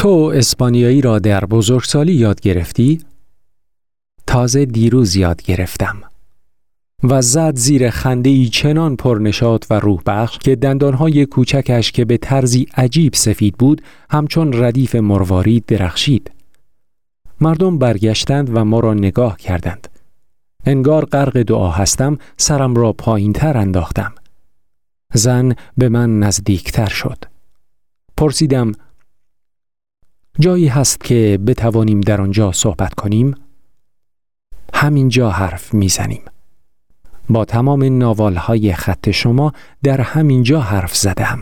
تو اسپانیایی را در بزرگسالی یاد گرفتی؟ تازه دیروز یاد گرفتم. و زد زیر خنده ای چنان پرنشاد و روح بخش که دندانهای کوچکش که به طرزی عجیب سفید بود همچون ردیف مروارید درخشید. مردم برگشتند و ما را نگاه کردند. انگار غرق دعا هستم سرم را پایین تر انداختم. زن به من نزدیکتر شد. پرسیدم جایی هست که بتوانیم در آنجا صحبت کنیم؟ همینجا حرف می‌زنیم. با تمام ناوالهای خط شما در همینجا حرف زدم.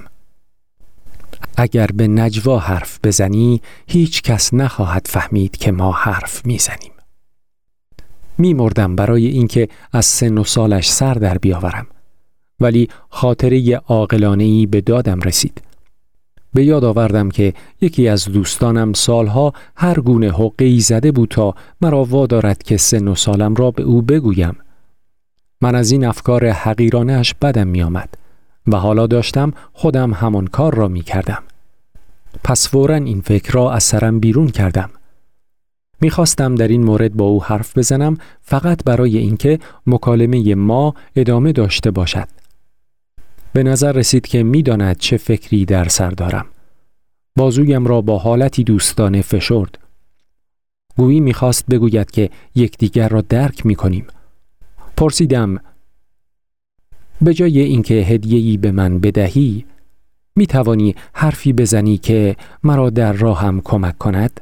اگر به نجوا حرف بزنی هیچ کس نخواهد فهمید که ما حرف می‌زنیم. می مردم برای اینکه از سن و سالش سر در بیاورم ولی خاطره عاقلانه به دادم رسید. به یاد آوردم که یکی از دوستانم سالها هر گونه حقی زده بود تا مرا وادارد که سن و سالم را به او بگویم. من از این افکار حقیرانش بدم می آمد و حالا داشتم خودم همان کار را می کردم. پس فورا این فکر را از سرم بیرون کردم. می‌خواستم در این مورد با او حرف بزنم فقط برای اینکه مکالمه ما ادامه داشته باشد. به نظر رسید که می‌داند چه فکری در سر دارم. بازویم را با حالتی دوستانه فشرد. گویی می‌خواست بگوید که یکدیگر را درک می‌کنیم. پرسیدم به جای اینکه هدیه‌ای به من بدهی می توانی حرفی بزنی که مرا در راهم کمک کند؟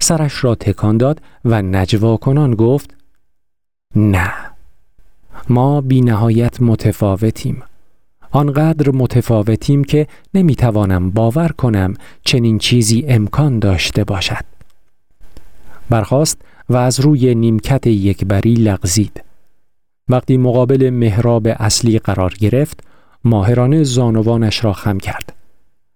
سرش را تکان داد و نجوا کنان گفت نه ما بی نهایت متفاوتیم آنقدر متفاوتیم که نمی‌توانم باور کنم چنین چیزی امکان داشته باشد. برخاست و از روی نیمکت یکبری لغزید. وقتی مقابل محراب اصلی قرار گرفت ماهرانه زانوانش را خم کرد.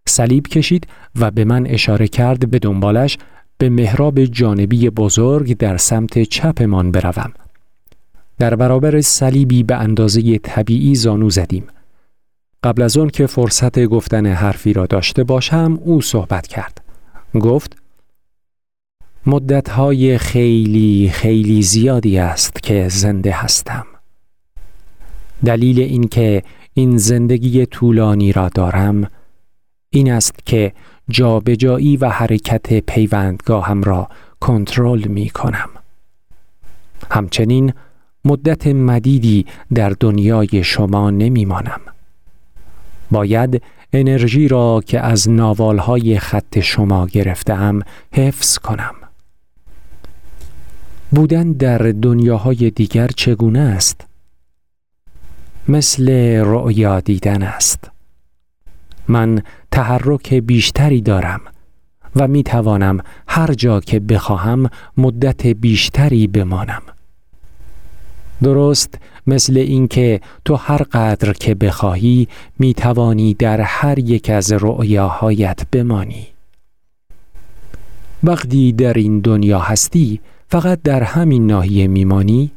صلیب کشید و به من اشاره کرد به دنبالش به محراب جانبی بزرگ در سمت چپمان بروم. در برابر صلیبی به اندازه طبیعی زانو زدیم. قبل از آن که فرصت گفتن حرفی را داشته باشم او صحبت کرد گفت مدتهای خیلی خیلی زیادی است که زنده هستم دلیل اینکه این زندگی طولانی را دارم این است که جابجایی و حرکت پیوندگاهم را کنترل می کنم. همچنین مدت مدیدی در دنیای شما نمی مانم. باید انرژی را که از ناوالهای خط شما گرفتم حفظ کنم. بودن در دنیاهای دیگر چگونه است؟ مثل رؤیا دیدن است. من تحرک بیشتری دارم و می توانم هر جا که بخواهم مدت بیشتری بمانم. درست مثل اینکه تو هر قدر که بخواهی می توانی در هر یک از رؤیاهایت بمانی. وقتی در این دنیا هستی فقط در همین ناحیه میمانی.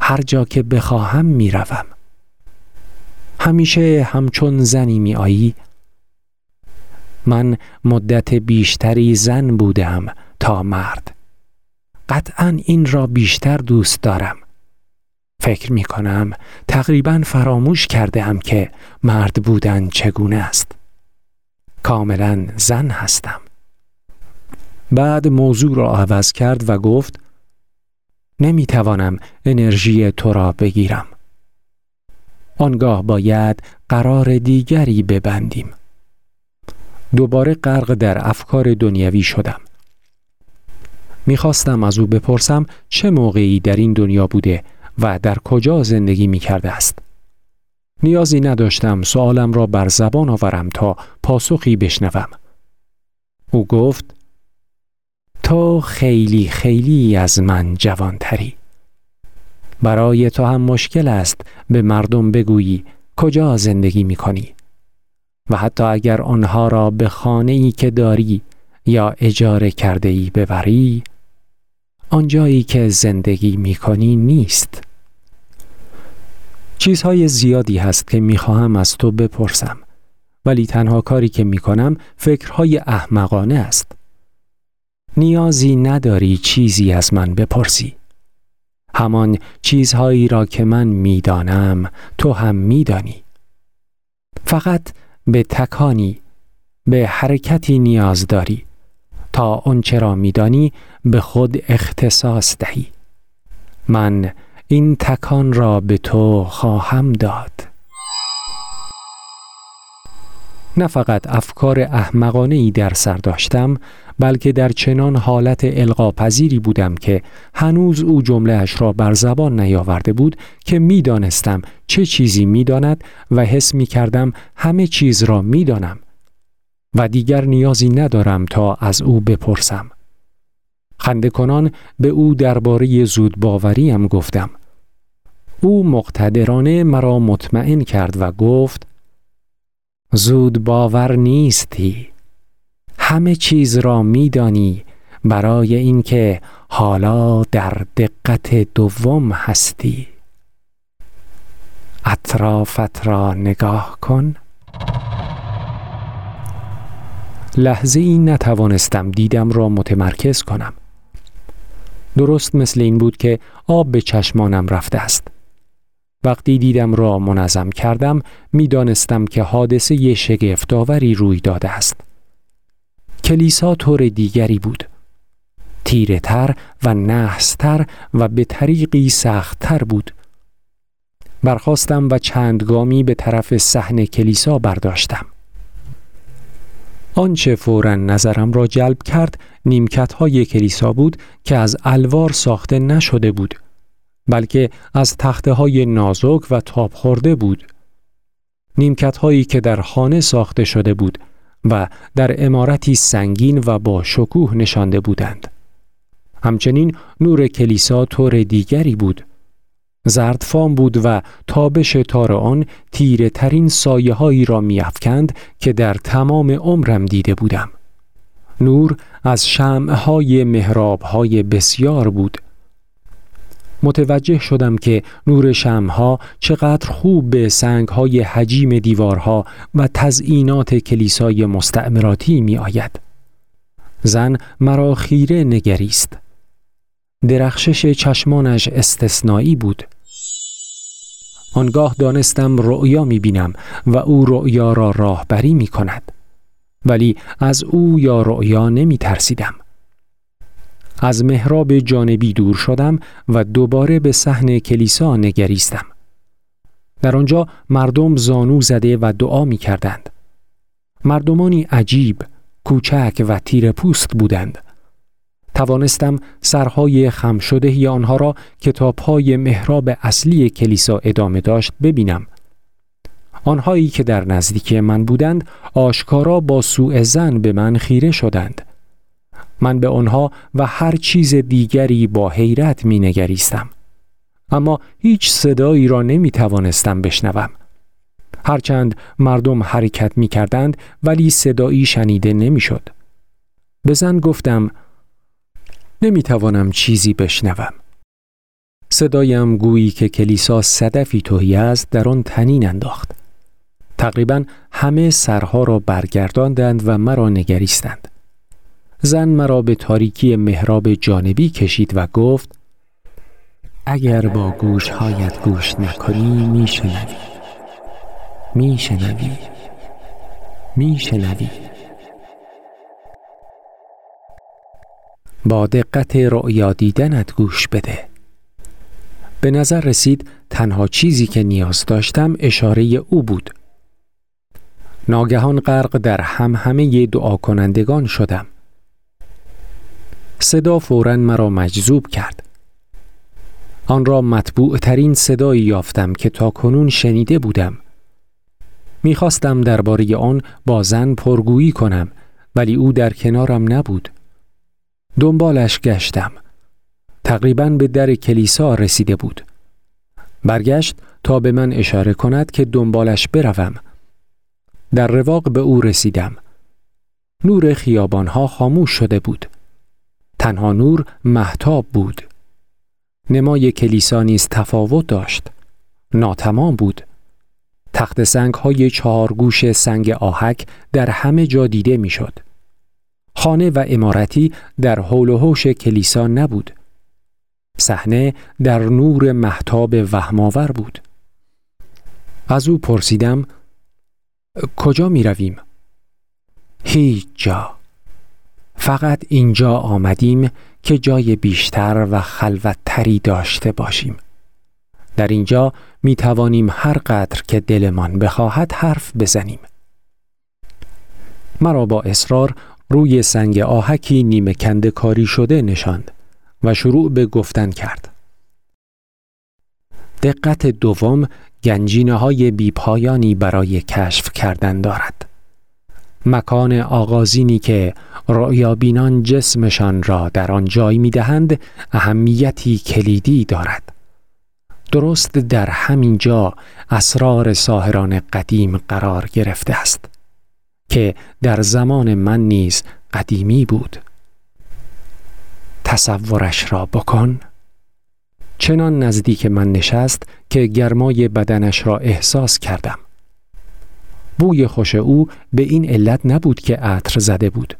هر جا که بخواهم می‌روم. همیشه همچون زنی می آیی من مدت بیشتری زن بودم تا مرد. قطعا این را بیشتر دوست دارم. فکر می کنم تقریبا فراموش کرده هم که مرد بودن چگونه است. کاملا زن هستم. بعد موضوع را عوض کرد و گفت نمی توانم انرژی تو را بگیرم. آنگاه باید قرار دیگری ببندیم. دوباره غرق در افکار دنیوی شدم. می‌خواستم از او بپرسم چه موقعی در این دنیا بوده و در کجا زندگی می کرده است. نیازی نداشتم سوالم را بر زبان آورم تا پاسخی بشنوم. او گفت تو خیلی خیلی از من جوانتری. برای تو هم مشکل است به مردم بگویی کجا زندگی می کنی و حتی اگر آنها را به خانه ای که داری یا اجاره کرده ای ببری آنجایی که زندگی می کنی نیست چیزهای زیادی هست که می خواهم از تو بپرسم ولی تنها کاری که می کنم فکرهای احمقانه است. نیازی نداری چیزی از من بپرسی. همان چیزهایی را که من می‌دانم تو هم میدانی. فقط به تکانی به حرکتی نیاز داری تا آنچه را میدانی به خود اختصاص دهی. من این تکان را به تو خواهم داد. نه فقط افکار احمقانه ای در سر داشتم بلکه در چنان حالت القاپذیری بودم که هنوز او جملهش را بر زبان نیاورده بود که می‌دانستم چه چیزی می‌داند و حس می کردم همه چیز را می‌دانم. و دیگر نیازی ندارم تا از او بپرسم. خنده کنان به او درباره زود باوریم گفتم. او مقتدرانه مرا مطمئن کرد و گفت زود باور نیستی همه چیز را میدانی برای اینکه حالا در دقت دوم هستی اطرافت را نگاه کن لحظه این نتوانستم دیدم را متمرکز کنم. درست مثل این بود که آب به چشمانم رفته است. وقتی دیدم را منظم کردم می‌دانستم که حادثه شگفتآوری روی داده است. کلیسا طور دیگری بود. تیره تر و نحستر و به طریقی سختتر بود. برخواستم و چند گامی به طرف صحن کلیسا برداشتم. آنچه فورا نظرم را جلب کرد نیمکت های کلیسا بود که از الوار ساخته نشده بود بلکه از تخته های نازک و تاب خورده بود. نیمکت هایی که در خانه ساخته شده بود و در امارتی سنگین و با شکوه نشانده بودند. همچنین نور کلیسا طور دیگری بود. زردفام بود و تابش تار آن تیره ترین سایه هایی را میافکند که در تمام عمرم دیده بودم. نور از شمع های محراب های بسیار بود. متوجه شدم که نور شمها چقدر خوب به سنگ های حجیم دیوارها و تزئینات کلیسای مستعمراتی می آید. زن مرا خیره نگریست. درخشش چشمانش استثنایی بود. آنگاه دانستم رؤیا می بینم و او رؤیا را راهبری می کند. ولی از او یا رؤیا نمی ترسیدم. از محراب جانبی دور شدم و دوباره به صحن کلیسا نگریستم. در آنجا مردم زانو زده و دعا می کردند. مردمانی عجیب، کوچک و تیر پوست بودند. توانستم سرهای خم شده آنها را کتابهای محراب اصلی کلیسا ادامه داشت ببینم. آنهایی که در نزدیکی من بودند آشکارا با سوء زن به من خیره شدند. من به آنها و هر چیز دیگری با حیرت می نگریستم. اما هیچ صدایی را نمی توانستم بشنوم. هرچند مردم حرکت می کردند ولی صدایی شنیده نمی شد. به زن گفتم نمی توانم چیزی بشنوم. صدایم گویی که کلیسا صدفی توهی است در آن تنین انداخت. تقریبا همه سرها را برگرداندند و مرا نگریستند. زن مرا به تاریکی محراب جانبی کشید و گفت اگر با گوشهایت گوش نکنی میشنوی میشنوی میشنوی با دقت رؤیا دیدنت گوش بده. به نظر رسید تنها چیزی که نیاز داشتم اشاره او بود. ناگهان غرق در هم همه دعا کنندگان شدم. صدا فورا مرا مجذوب کرد. آن را مطبوع ترین صدایی یافتم که تا کنون شنیده بودم. می‌خواستم درباره آن با زن پرگویی کنم ولی او در کنارم نبود. دنبالش گشتم. تقریبا به در کلیسا رسیده بود. برگشت تا به من اشاره کند که دنبالش بروم. در رواق به او رسیدم. نور خیابانها خاموش شده بود. تنها نور محتاب بود. نمای کلیسا نیز تفاوت داشت. ناتمام بود. تخت سنگ های چهارگوش سنگ آهک در همه جا دیده می‌شد. خانه و امارتی در حول و حوش کلیسا نبود. صحنه در نور محتاب وهماور بود. از او پرسیدم کجا می رویم؟ هیچ جا. فقط اینجا آمدیم که جای بیشتر و خلوتتری داشته باشیم. در اینجا می توانیم هر قدر که دلمان بخواهد حرف بزنیم. مرا با اصرار روی سنگ آهکی نیمه کنده کاری شده نشاند و شروع به گفتن کرد. دقت دوم گنجینه های بیپایانی برای کشف کردن دارد. مکان آغازینی که رؤیابینان جسمشان را در آن جای می دهند اهمیتی کلیدی دارد. درست در همین جا اسرار ساهران قدیم قرار گرفته است که در زمان من نیز قدیمی بود. تصورش را بکن چنان نزدیک من نشست که گرمای بدنش را احساس کردم. بوی خوش او به این علت نبود که عطر زده بود.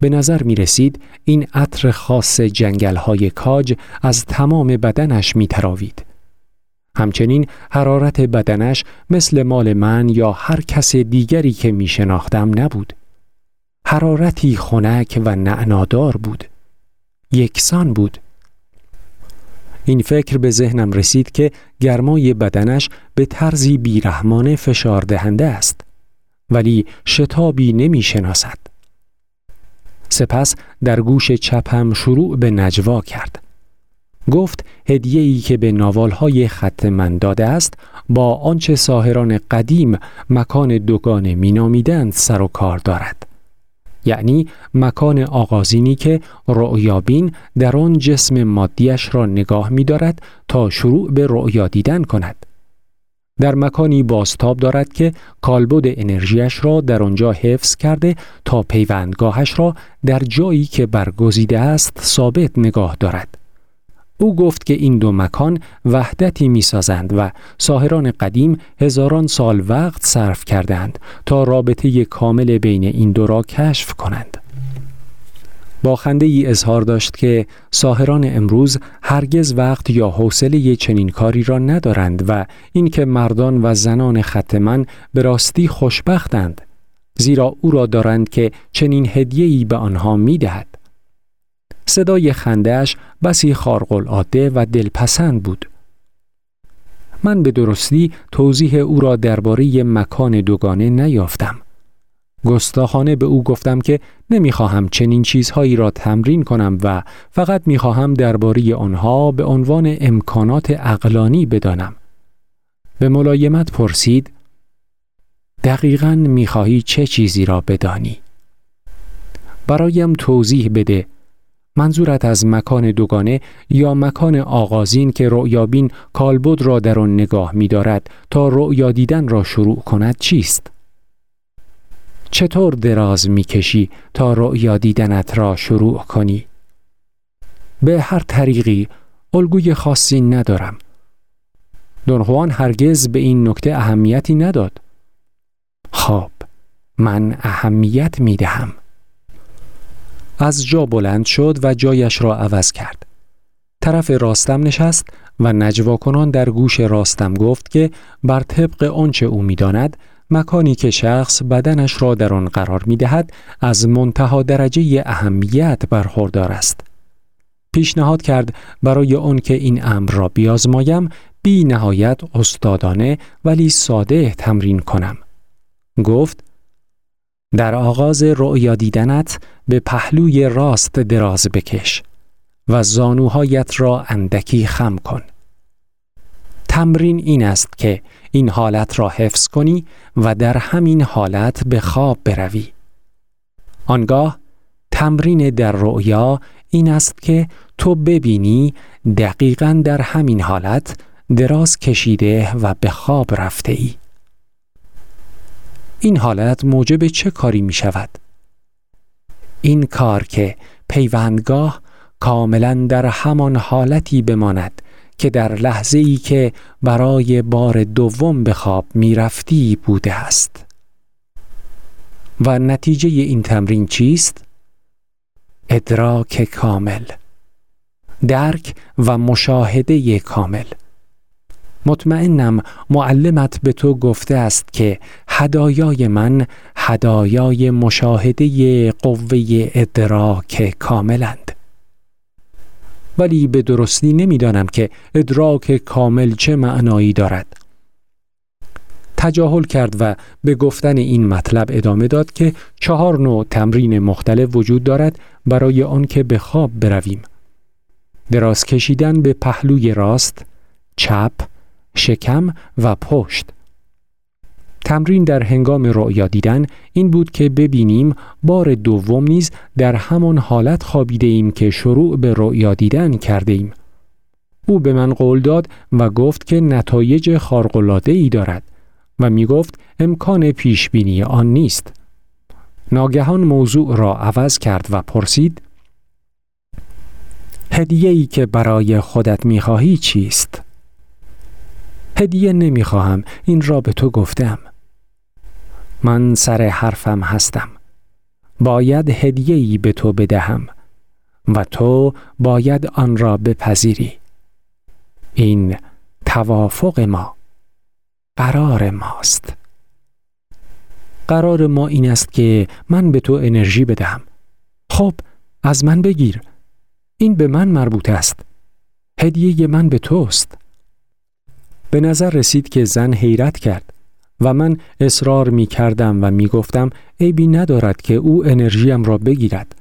به نظر می رسید این عطر خاص جنگل های کاج از تمام بدنش می تراوید. همچنین حرارت بدنش مثل مال من یا هر کس دیگری که می شناختم نبود. حرارتی خنک و نعنادار بود. یکسان بود. این فکر به ذهنم رسید که گرمای بدنش به طرزی بیرحمانه فشار دهنده است ولی شتابی نمی شناسد. سپس در گوش چپم شروع به نجوا کرد. گفت هدیه‌ای که به ناوالهای خط من داده است با آنچه ساهران قدیم مکان دوگانه مینامیدند سر و کار دارد. یعنی مکان آغازینی که رؤیابین در آن جسم مادیش را نگاه می دارد تا شروع به رؤیا دیدن کند. در مکانی باستاب دارد که کالبد انرژیش را در آنجا حفظ کرده تا پیوندگاهش را در جایی که برگزیده است ثابت نگاه دارد. او گفت که این دو مکان وحدتی می‌سازند و ساهران قدیم هزاران سال وقت صرف کردند تا رابطه کامل بین این دو را کشف کنند. با خنده ای اظهار داشت که ساهران امروز هرگز وقت یا حوصله چنین کاری را ندارند و اینکه مردان و زنان خط من به راستی خوشبختند زیرا او را دارند که چنین هدیه‌ای به آنها می‌دهد. صدای خندهش بسی خارق العاده و دلپسند بود. من به درستی توضیح او را درباره مکان دوگانه نیافتم. گستاخانه به او گفتم که نمی‌خواهم چنین چیزهایی را تمرین کنم و فقط می‌خواهم درباره آنها به عنوان امکانات اقلانی بدانم. به ملایمت پرسید دقیقا می‌خواهی چه چیزی را بدانی؟ برایم توضیح بده منظورت از مکان دوگانه یا مکان آغازین که رؤیابین کالبد را در آن نگاه می دارد تا رؤیا دیدن را شروع کند چیست؟ چطور دراز می کشی تا رؤیا دیدنت را شروع کنی؟ به هر طریقی الگوی خاصی ندارم. دونخوان هرگز به این نکته اهمیتی نداد. خب من اهمیت می دهم. از جا بلند شد و جایش را عوض کرد. طرف راستم نشست و نجوا کنان در گوش راستم گفت که بر طبق آنچه او می‌داند مکانی که شخص بدنش را در آن قرار می دهد از منتها درجه اهمیت برخوردار است. پیشنهاد کرد برای آن که این امر را بیازمایم بی نهایت استادانه ولی ساده تمرین کنم. گفت در آغاز رؤیا دیدنت به پهلوی راست دراز بکش و زانوهایت را اندکی خم کن. تمرین این است که این حالت را حفظ کنی و در همین حالت به خواب بروی. آنگاه تمرین در رؤیا این است که تو ببینی دقیقا در همین حالت دراز کشیده و به خواب رفته ای. این حالت موجب چه کاری می شود؟ این کار که پیوندگاه کاملا در همان حالتی بماند که در لحظه ای که برای بار دوم به خواب می رفتی بوده است و نتیجه این تمرین چیست؟ ادراک کامل درک و مشاهده کامل مطمئنم معلمت به تو گفته است که هدایای من هدایای مشاهده قوه ادراک کاملند. ولی به درستی نمی‌دانم که ادراک کامل چه معنایی دارد. تجاهل کرد و به گفتن این مطلب ادامه داد که چهار نوع تمرین مختلف وجود دارد برای آنکه به خواب برویم. دراز کشیدن به پهلوی راست چپ شکم و پشت. تمرین در هنگام رؤیا دیدن این بود که ببینیم بار دوم نیز در همان حالت خوابیده ایم که شروع به رؤیا دیدن کرده ایم. او به من قول داد و گفت که نتایج خارق‌العاده ای دارد و می گفت امکان پیش بینی آن نیست. ناگهان موضوع را عوض کرد و پرسید هدیه ای که برای خودت می خواهی چیست؟ هدیه نمی خواهم این را به تو گفتم. من سر حرفم هستم. باید هدیه ای به تو بدهم و تو باید آن را بپذیری. این توافق ما قرار ماست. قرار ما این است که من به تو انرژی بدهم. خب از من بگیر. این به من مربوط است. هدیه من به توست. به نظر رسید که زن حیرت کرد. و من اصرار می کردم و می گفتم عیبی ندارد که او انرژیم را بگیرد.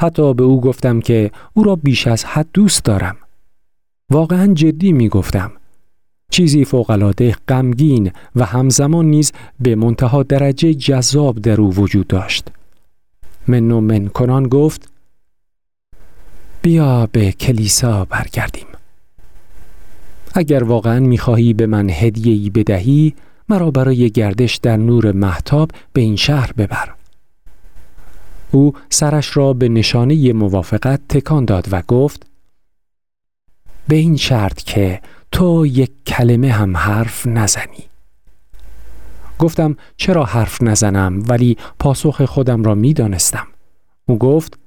حتی به او گفتم که او را بیش از حد دوست دارم. واقعا جدی می گفتم. چیزی فوقالعاده غمگین و همزمان نیز به منتها درجه جذاب در او وجود داشت. من و من کنان گفت بیا به کلیسا برگردیم. اگر واقعا می‌خواهی به من هدیه‌ای بدهی مرا برای گردش در نور محتاب به این شهر ببر. او سرش را به نشانه موافقت تکان داد و گفت به این شرط که تو یک کلمه هم حرف نزنی. گفتم چرا حرف نزنم ولی پاسخ خودم را می دانستم. او گفت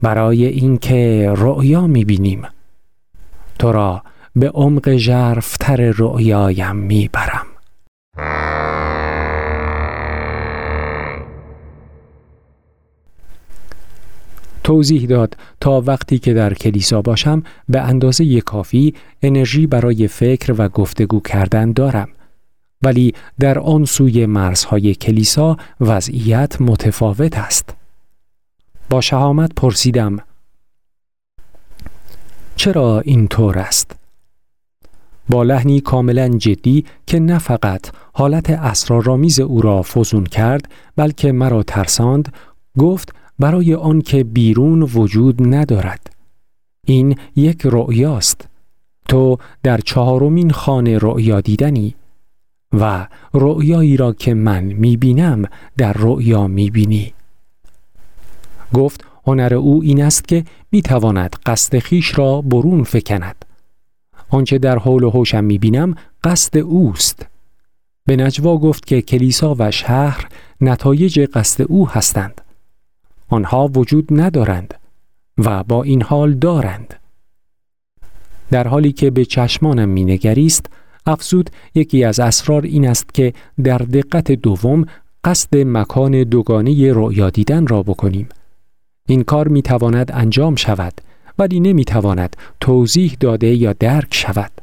برای اینکه رؤیا می بینیم. تو را به عمق ژرفتر رؤیایم می برم. توضیح داد تا وقتی که در کلیسا باشم به اندازه کافی انرژی برای فکر و گفتگو کردن دارم. ولی در آن سوی مرزهای کلیسا وضعیت متفاوت است. با شهامت پرسیدم چرا این طور است؟ با لحنی کاملا جدی که نه فقط حالت اسرارآمیز او را فزون کرد بلکه مرا ترساند گفت برای آنکه بیرون وجود ندارد. این یک رؤیاست. تو در چهارمین خانه رؤیا دیدنی و رؤیایی را که من می‌بینم در رؤیا می‌بینی. گفت هنر او این است که می‌تواند قصد خیش را برون فکند. آنچه در حول و حوشم می‌بینم قصد اوست. به نجوا گفت که کلیسا و شهر نتایج قصد او هستند. آنها وجود ندارند و با این حال دارند. در حالی که به چشمانم مینگریست افزود یکی از اسرار این است که در دقت دوم قصد مکان دوگانه رؤیا دیدن را بکنیم. این کار می تواند انجام شود ولی نمی تواند توضیح داده یا درک شود.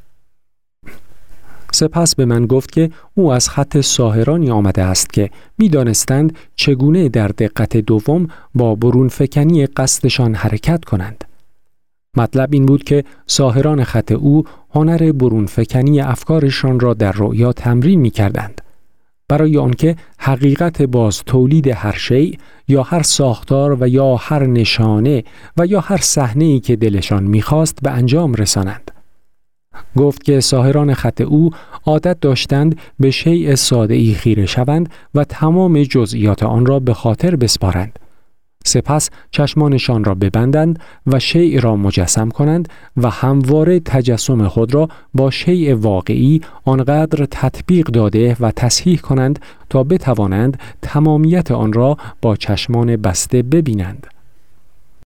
سپس به من گفت که او از خط ساهرانی آمده است که می‌دانستند چگونه در دقت دوم با برون فکنی قصدشان حرکت کنند. مطلب این بود که ساهران خط او هنر برون فکنی افکارشان را در رؤیا تمرین می کردند. برای آنکه حقیقت باز تولید هر شیء یا هر ساختار و یا هر نشانه و یا هر صحنه ای که دلشان می‌خواست به انجام رسانند. گفت که ساهران خط او عادت داشتند به شیء ساده ای خیره شوند و تمام جزئیات آن را به خاطر بسپارند سپس چشمانشان را ببندند و شیع را مجسم کنند و همواره تجسم خود را با شیء واقعی آنقدر تطبیق داده و تصحیح کنند تا بتوانند تمامیت آن را با چشمان بسته ببینند.